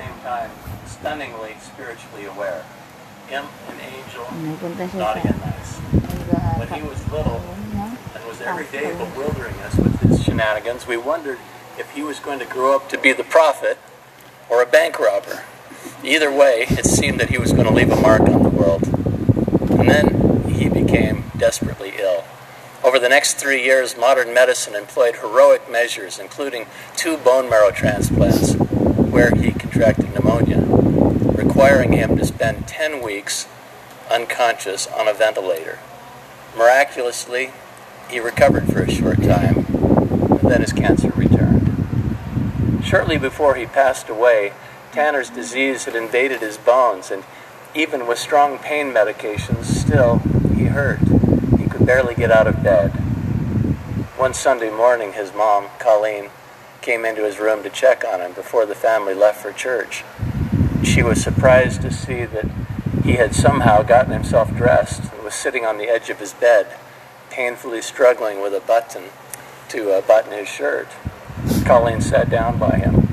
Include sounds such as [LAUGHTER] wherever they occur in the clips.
same time stunningly spiritually aware. Imp and angel, naughty and nice. When he was little and was every day bewildering us with his shenanigans, we wondered if he was going to grow up to be the prophet or a bank robber. Either way, it seemed that he was going to leave a mark on the world. And then he became desperately ill. Over the next three years, modern medicine employed heroic measures, including two bone marrow transplants, where he contracted pneumonia, requiring him to spend 10 weeks unconscious on a ventilator. Miraculously, he recovered for a short time, and then his cancer returned. Shortly before he passed away, Tanner's disease had invaded his bones, and even with strong pain medications, still he hurt. He could barely get out of bed. One Sunday morning, his mom, Colleen, came into his room to check on him before the family left for church. She was surprised to see that he had somehow gotten himself dressed and was sitting on the edge of his bed, painfully struggling with a button to uh, button his shirt. Colleen sat down by him.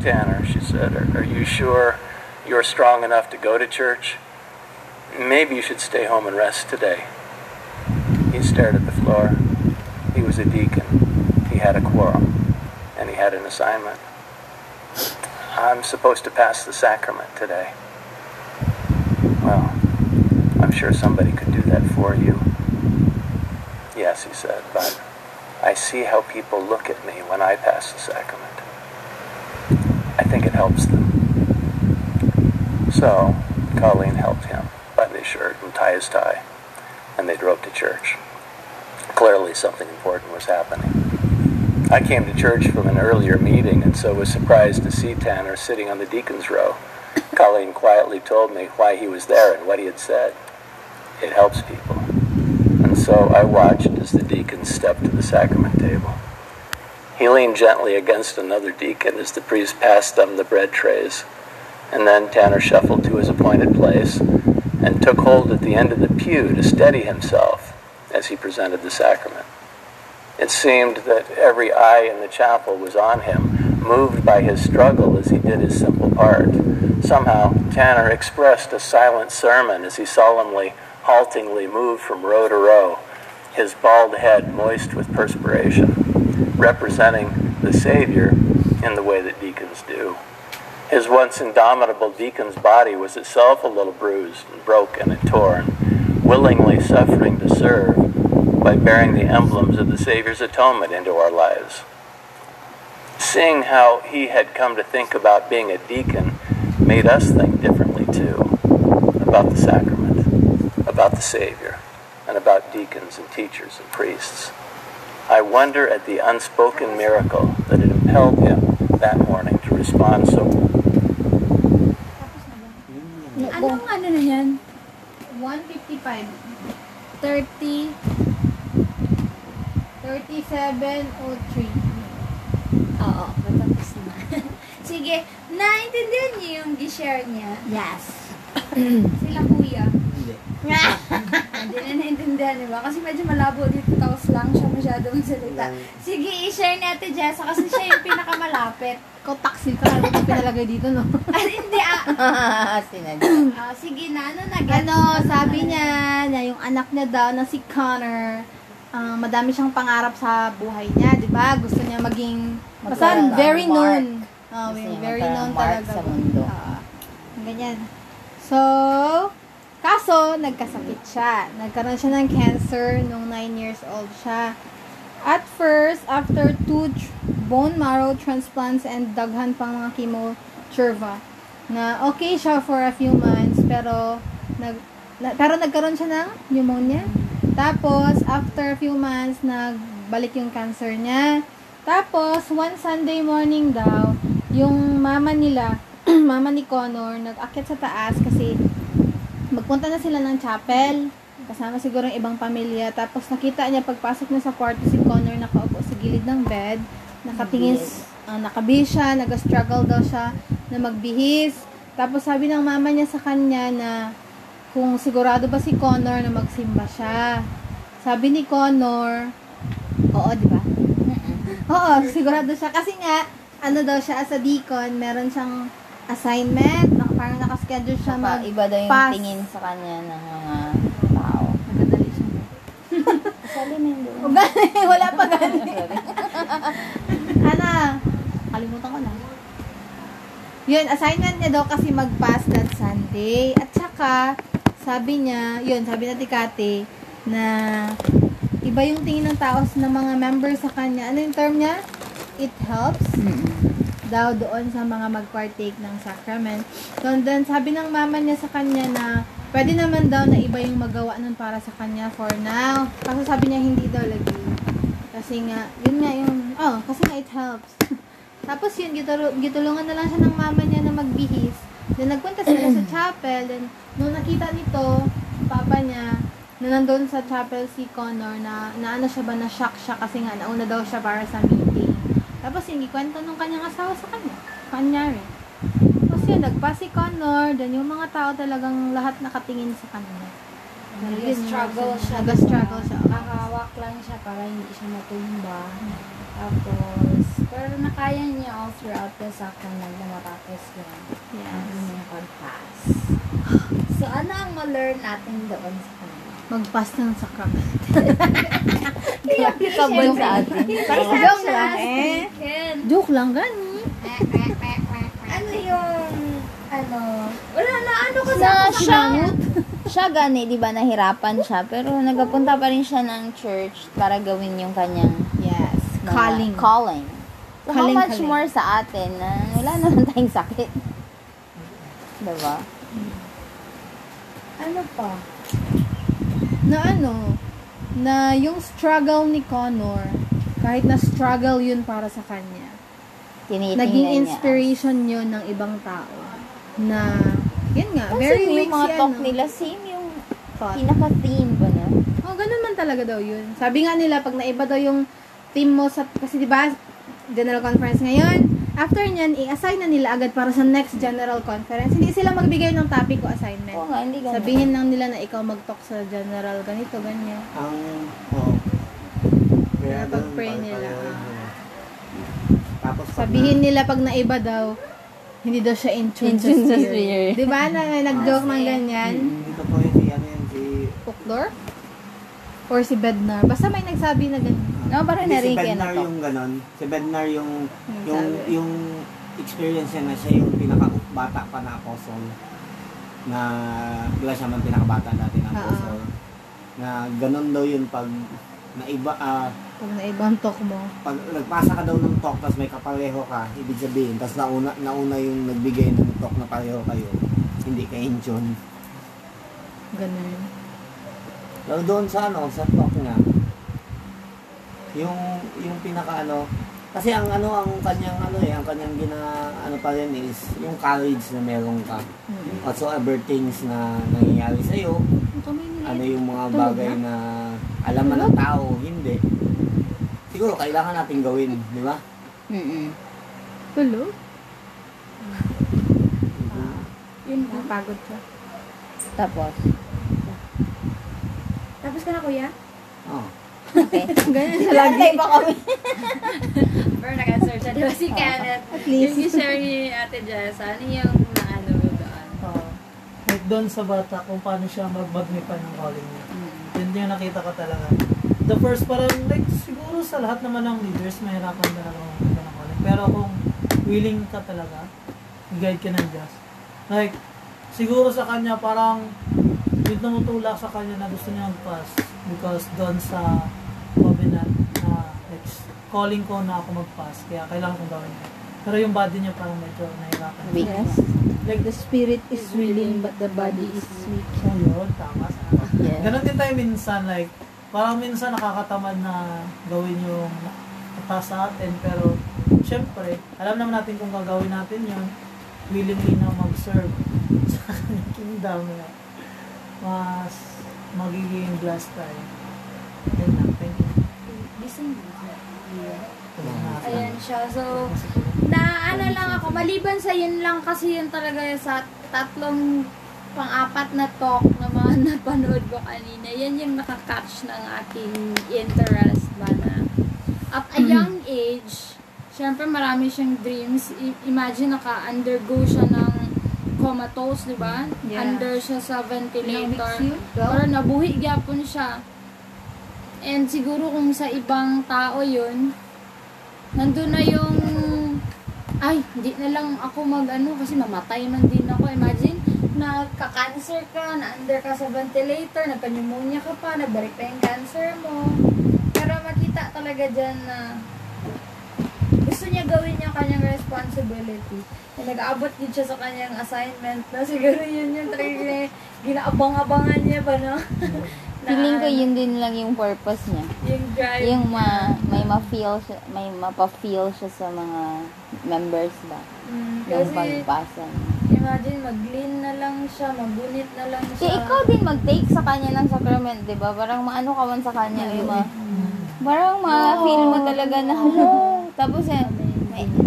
Tanner, she said, are, are you sure you're strong enough to go to church? Maybe you should stay home and rest today. He stared at the floor. He was a deacon. He had a quorum. And he had an assignment. I'm supposed to pass the sacrament today. Well, I'm sure somebody could do that for you. Yes, he said, but I see how people look at me when I pass the sacrament. I think it helps them. So, Colleen helped him button his shirt and tie his tie, and they drove to church. Clearly, something important was happening. I came to church from an earlier meeting and so was surprised to see Tanner sitting on the deacon's row. Colleen quietly told me why he was there and what he had said. It helps people. And so I watched as the deacon stepped to the sacrament table. He leaned gently against another deacon as the priest passed them the bread trays. And then Tanner shuffled to his appointed place and took hold at the end of the pew to steady himself as he presented the sacrament. It seemed that every eye in the chapel was on him, moved by his struggle as he did his simple part. Somehow, Tanner expressed a silent sermon as he solemnly, haltingly moved from row to row, his bald head moist with perspiration, representing the Savior in the way that deacons do. His once indomitable deacon's body was itself a little bruised and broken and torn, willingly suffering to serve by bearing the emblems of the Savior's atonement into our lives. Seeing how he had come to think about being a deacon made us think differently too about the sacrament, about the Savior, and about deacons and teachers and priests. I wonder at the unspoken miracle that had impelled him that morning to respond so Anong ano na yan? 155. 30. 3703. Oo, matapos na. [LAUGHS] Sige, naintindihan niyo yung gi-share niya? yes. [CLEARS THROAT] Sila kuya. Hindi. [LAUGHS] Hindi na naintindihan, di ba? Kasi medyo malabo dito, tapos lang siya masyado magsalita. Sige, i-share ni Ate Jessa kasi siya yung pinakamalapit. [LAUGHS] Ikaw taxi ka, ano ka pinalagay dito, no? Ay, hindi ah. Sinadya. Ah, sige na, ano na ano, sabi niya, na yung anak niya daw na si Connor, ah, madami siyang pangarap sa buhay niya, di ba? Gusto niya maging, basta very mark. known. Oh, Gusto very known talaga. sa mundo. Oo. ganyan. So, kaso, nagkasakit siya. Nagkaroon siya ng cancer nung 9 years old siya. At first, after two tr- bone marrow transplants and daghan pang mga chemo chirva, na okay siya for a few months, pero nag, na, pero nagkaroon siya ng pneumonia. Tapos, after a few months, nagbalik yung cancer niya. Tapos, one Sunday morning daw, yung mama nila, [CLEARS THROAT] mama ni Connor, nag-akit sa taas kasi magpunta na sila ng chapel. Kasama siguro yung ibang pamilya. Tapos nakita niya pagpasok niya sa kwarto si Connor nakaupo sa gilid ng bed. Nakatingin, uh, nakabihis siya, nag-struggle daw siya na magbihis. Tapos sabi ng mama niya sa kanya na kung sigurado ba si Connor na magsimba siya. Sabi ni Connor, oo, di ba? Oo, sigurado siya. Kasi nga, ano daw siya, as a deacon, meron siyang assignment, na, parang nakaschedule siya Saka mag iba daw yung pass. tingin sa kanya ng mga tao. Nagadali siya. Kasali na yun doon. Wala pa gani. [LAUGHS] Ano, kalimutan ko na. Yun, assignment niya daw kasi mag-pass that Sunday. At saka, sabi niya, yun, sabi na Kate, na iba yung tingin ng tao ng mga members sa kanya. Ano yung term niya? It helps daw doon sa mga mag-partake ng sacrament. So, then, sabi ng mama niya sa kanya na pwede naman daw na iba yung magawa nun para sa kanya for now. Kaso sabi niya hindi daw lagi. Kasi nga, yun nga yung, oh, kasi nga it helps. [LAUGHS] Tapos yun, gitulu- gitulungan na lang siya ng mama niya na magbihis. Then nagpunta sila sa [CLEARS THROAT] chapel. Then nung nakita nito, papa niya, na nandun sa chapel si Connor na, na ano siya ba, na shock siya kasi nga nauna daw siya para sa meeting. Tapos yun, ikwento nung kanyang asawa sa kanya. Kanyari. Tapos yun, nagpa si Connor, then yung mga tao talagang lahat nakatingin sa kanya. Nag-struggle siya. Nag-struggle siya. Nakahawak lang siya para hindi siya matumba. Tapos, pero nakaya niya all throughout the sacrament na matapos yun. Yes. Ang inyong pag-pass. So, ano ang ma-learn natin doon sa kanya? Mag-pass ng sacrament. [LAUGHS] Applicable sa atin. [LAUGHS] Joke lang, eh. Joke lang, gani. Ano yung, ano, wala na, ano ka Na siya, siya gani, di ba, nahirapan siya. Pero nagapunta pa rin siya ng church para gawin yung kanyang Yes. Calling. calling. So, Calling, how much calling. more sa atin na wala naman tayong sakit. Diba? Ano pa? Na ano, na yung struggle ni Connor, kahit na struggle yun para sa kanya, Tinitingnan naging niya. inspiration yun ng ibang tao. Na, yun nga, Kasi very yung weak mga si talk ano, nila, same yung thought. pinaka-theme ba na? Oh, ganun man talaga daw yun. Sabi nga nila, pag naiba daw yung team mo sa, kasi di ba, General Conference ngayon, after nyan, i-assign na nila agad para sa next General Conference. Hindi sila magbigay ng topic o assignment. Oo nga, hindi ganun. Sabihin lang nila na ikaw mag-talk sa general ganito, ganyan. Ang, oh, kaya Pag-pray nila, ah. eh. Tapos pag Sabihin nila pag naiba daw, hindi daw siya in tune, In tune sa spirit. Di ba na nag-joke ng na, ganyan? dito po yun si, ano yun, si, Uklor? Or si Bednar? Basta may nagsabi na ganyan. No, parang hindi, si narinig yan Bednar to. yung ganon. Si Bednar yung, Yung yung, sabi. yung experience niya na siya yung pinaka-bata pa na apostle na ba siya man pinakabata dati na Oo. apostle na ganon daw yun pag naiba ah Pag naibang talk mo. pag nagpasa ka daw ng talk tapos may kapareho ka, ibig sabihin, tapos nauna, nauna yung nagbigay ng talk na pareho kayo, hindi ka inchon. Ganun. Pero doon sa ano, sa talk niya, yung, yung pinaka ano, kasi ang ano, ang kanyang ano eh, ang kanyang gina, ano pa rin is, yung courage na meron ka. Whatsoever things na nangyayari sa'yo, ano yung mga bagay na alam man ng tao, hindi. Siguro, kailangan natin gawin, di ba? Mm-mm. Tulog? Yun ba? Napagod ka. Tapos, Tapos ka na, kuya? Oh. okay. [LAUGHS] Ganyan [LAUGHS] siya lagi. Antay pa kami. [LAUGHS] Pero nag-answer siya. Diba si Kenneth? At least. Yung share ni Ate Jess, ano yung naano mo doon? Oo. like doon sa bata, kung paano siya magmagnipan ng calling niya. Yun yung nakita ko talaga. The first parang, like, siguro sa lahat naman ng leaders, mahirapan talaga magmagnipan ng calling. Pero kung willing ka talaga, i-guide ka ng Diyos. Like, siguro sa kanya, parang, yung tumutulak sa kanya na gusto niya mag-pass because doon sa covenant na like, calling ko na ako mag-pass kaya kailangan kong gawin yun. Pero yung body niya parang medyo nahirapan. Yes. Like, The spirit is willing but the body is weak. Yun, tama. Tama. Yes. Ganon din tayo minsan, like, parang minsan nakakatamad na gawin yung task sa atin, pero syempre, alam naman natin kung gagawin natin yun, willingly na mag-serve [LAUGHS] sa kanyang kingdom, na mas magiging blessed tayo. Yun lang, thank you. Gising ako. Ayan siya. So, na ano lang ako, maliban sa yun lang kasi yun talaga sa tatlong pang-apat na talk na mga [LAUGHS] napanood ko kanina, yan yung nakakatch ng aking interest ba na at a young age, syempre marami siyang dreams. I- imagine naka-undergo siya ng comatose, di ba? Yeah. Under siya sa ventilator. Pero nabuhi gyapon siya. And siguro kung sa ibang tao yun, nandun na yung, ay, hindi na lang ako mag-ano kasi mamatay man din ako. Imagine, nagka-cancer ka, na-under ka sa ventilator, nagka-pneumonia ka pa, nagbalik pa yung cancer mo. Pero makita talaga dyan na gusto niya gawin yung kanyang responsibility. Eh, nag-aabot din siya sa kanyang assignment na siguro yun yung talaga ginaabang-abangan niya ba, no? Na- [LAUGHS] Feeling ko yun din lang yung purpose niya. Yung drive Yung ma, niya. may ma-feel siya, may mapa-feel siya sa mga members ba? Mm, Ng kasi, pagbasa niya. imagine, mag-lean na lang siya, magunit na lang siya. Kaya ikaw din mag-take sa kanya ng sacrament, di ba? Parang maano ka man sa kanya, yung ma, parang ma-feel mo talaga na, hello. [LAUGHS] Tapos eh, may,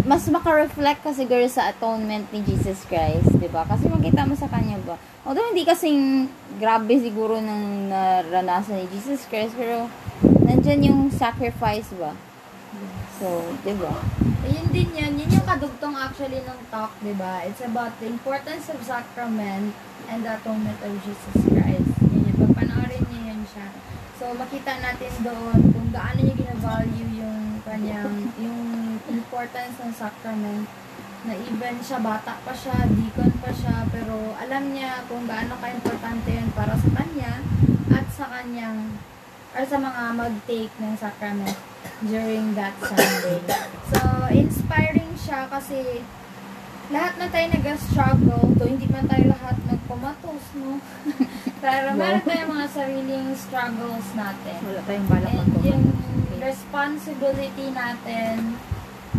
mas maka-reflect ka siguro sa atonement ni Jesus Christ, di ba? Kasi makita mo sa kanya ba? Although hindi kasing grabe siguro ng naranasan ni Jesus Christ, pero nandyan yung sacrifice ba? So, di ba? Ayun din yun. Yun yung kadugtong actually ng talk, di ba? It's about the importance of sacrament and the atonement of Jesus Christ. Yun yun. Pagpanoorin niyo yun siya. So, makita natin doon kung gaano niya gina-value yung kanyang, yung importance ng sacrament na even siya, bata pa siya, deacon pa siya, pero alam niya kung gaano ka-importante yun para sa kanya at sa kanyang or sa mga mag-take ng sacrament during that Sunday. So, inspiring siya kasi lahat na tayo nag-struggle, to hindi man tayo lahat nagkumatos, no? [LAUGHS] Pero meron tayong mga sariling struggles natin. Wala tayong balak And yung responsibility natin,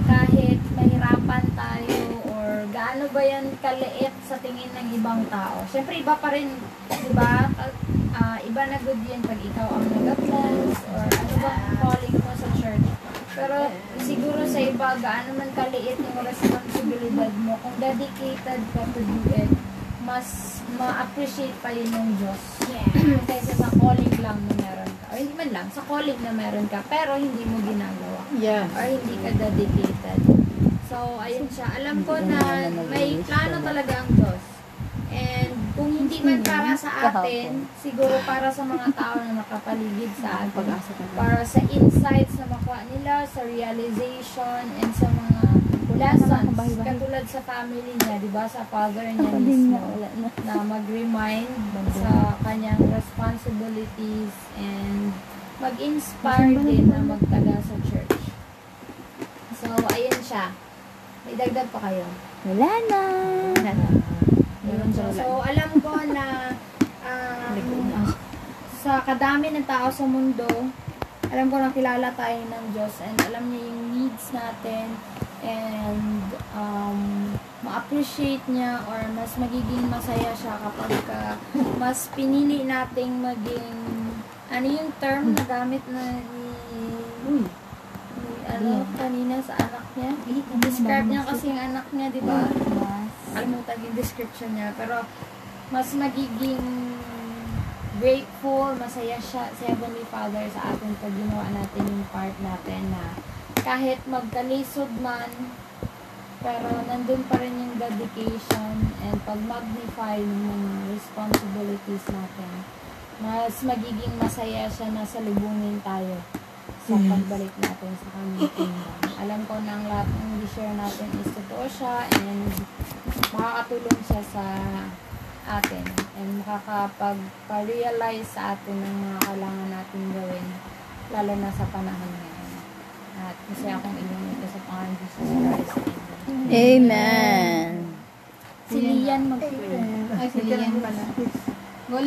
kahit mahirapan tayo or gaano ba yan kaliit sa tingin ng ibang tao. Siyempre, iba pa rin, di ba? Ah, iba na good yun pag ikaw ang nag-bless or ano ba calling mo sa church. Pero siguro sa iba, gaano man kaliit yung responsibilidad mo, kung dedicated ka to do it, mas ma-appreciate pa yun ng Diyos. Kaysa sa calling lang na meron. Or hindi man lang, sa calling na meron ka, pero hindi mo ginagawa Yeah. or hindi ka dedicated. So, ayun siya. Alam ko na may plano talaga ang Diyos. And kung hindi man para sa atin, siguro para sa mga tao na nakapaligid sa atin. Para sa insights na makuha nila, sa realization, and sa mga lessons. Katulad sa family niya, di ba? Sa father niya mismo. Na mag-remind sa kanyang responsibilities and mag-inspire din na magtaga sa church. So, ayun siya. May dagdag pa kayo. Wala na. Siya. So, alam ko na um, sa kadami ng tao sa mundo, alam ko na kilala tayo ng Diyos and alam niya yung needs natin and um, ma-appreciate niya or mas magiging masaya siya kapag ka mas pinili nating maging ano yung term na gamit na ni, ni ano kanina sa anak niya? Describe niya kasi yung anak niya di ba? Kalimutan yung description niya. Pero, mas magiging grateful, masaya siya sa Heavenly Father sa atin pag ginawa natin yung part natin na kahit magkalisod man, pero nandun pa rin yung dedication and pag-magnify ng mga responsibilities natin. Mas magiging masaya siya na salubungin tayo sa pagbalik natin sa kanyang kingdom. Alam ko na ang lahat ng i-share natin is totoo siya and makakatulong siya sa atin and makakapag-realize sa atin ng mga kailangan natin gawin lalo na sa panahon ngayon. At masaya akong inyong ito sa pangalan ng Jesus Christ. Amen. Amen. Si Lian mag Ay, si Lian pala.